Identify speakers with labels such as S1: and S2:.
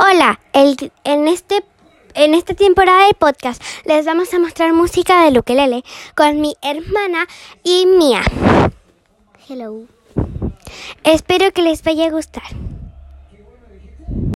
S1: Hola, en, este, en esta temporada de podcast les vamos a mostrar música de ukelele con mi hermana y mía.
S2: Hello.
S1: Espero que les vaya a gustar.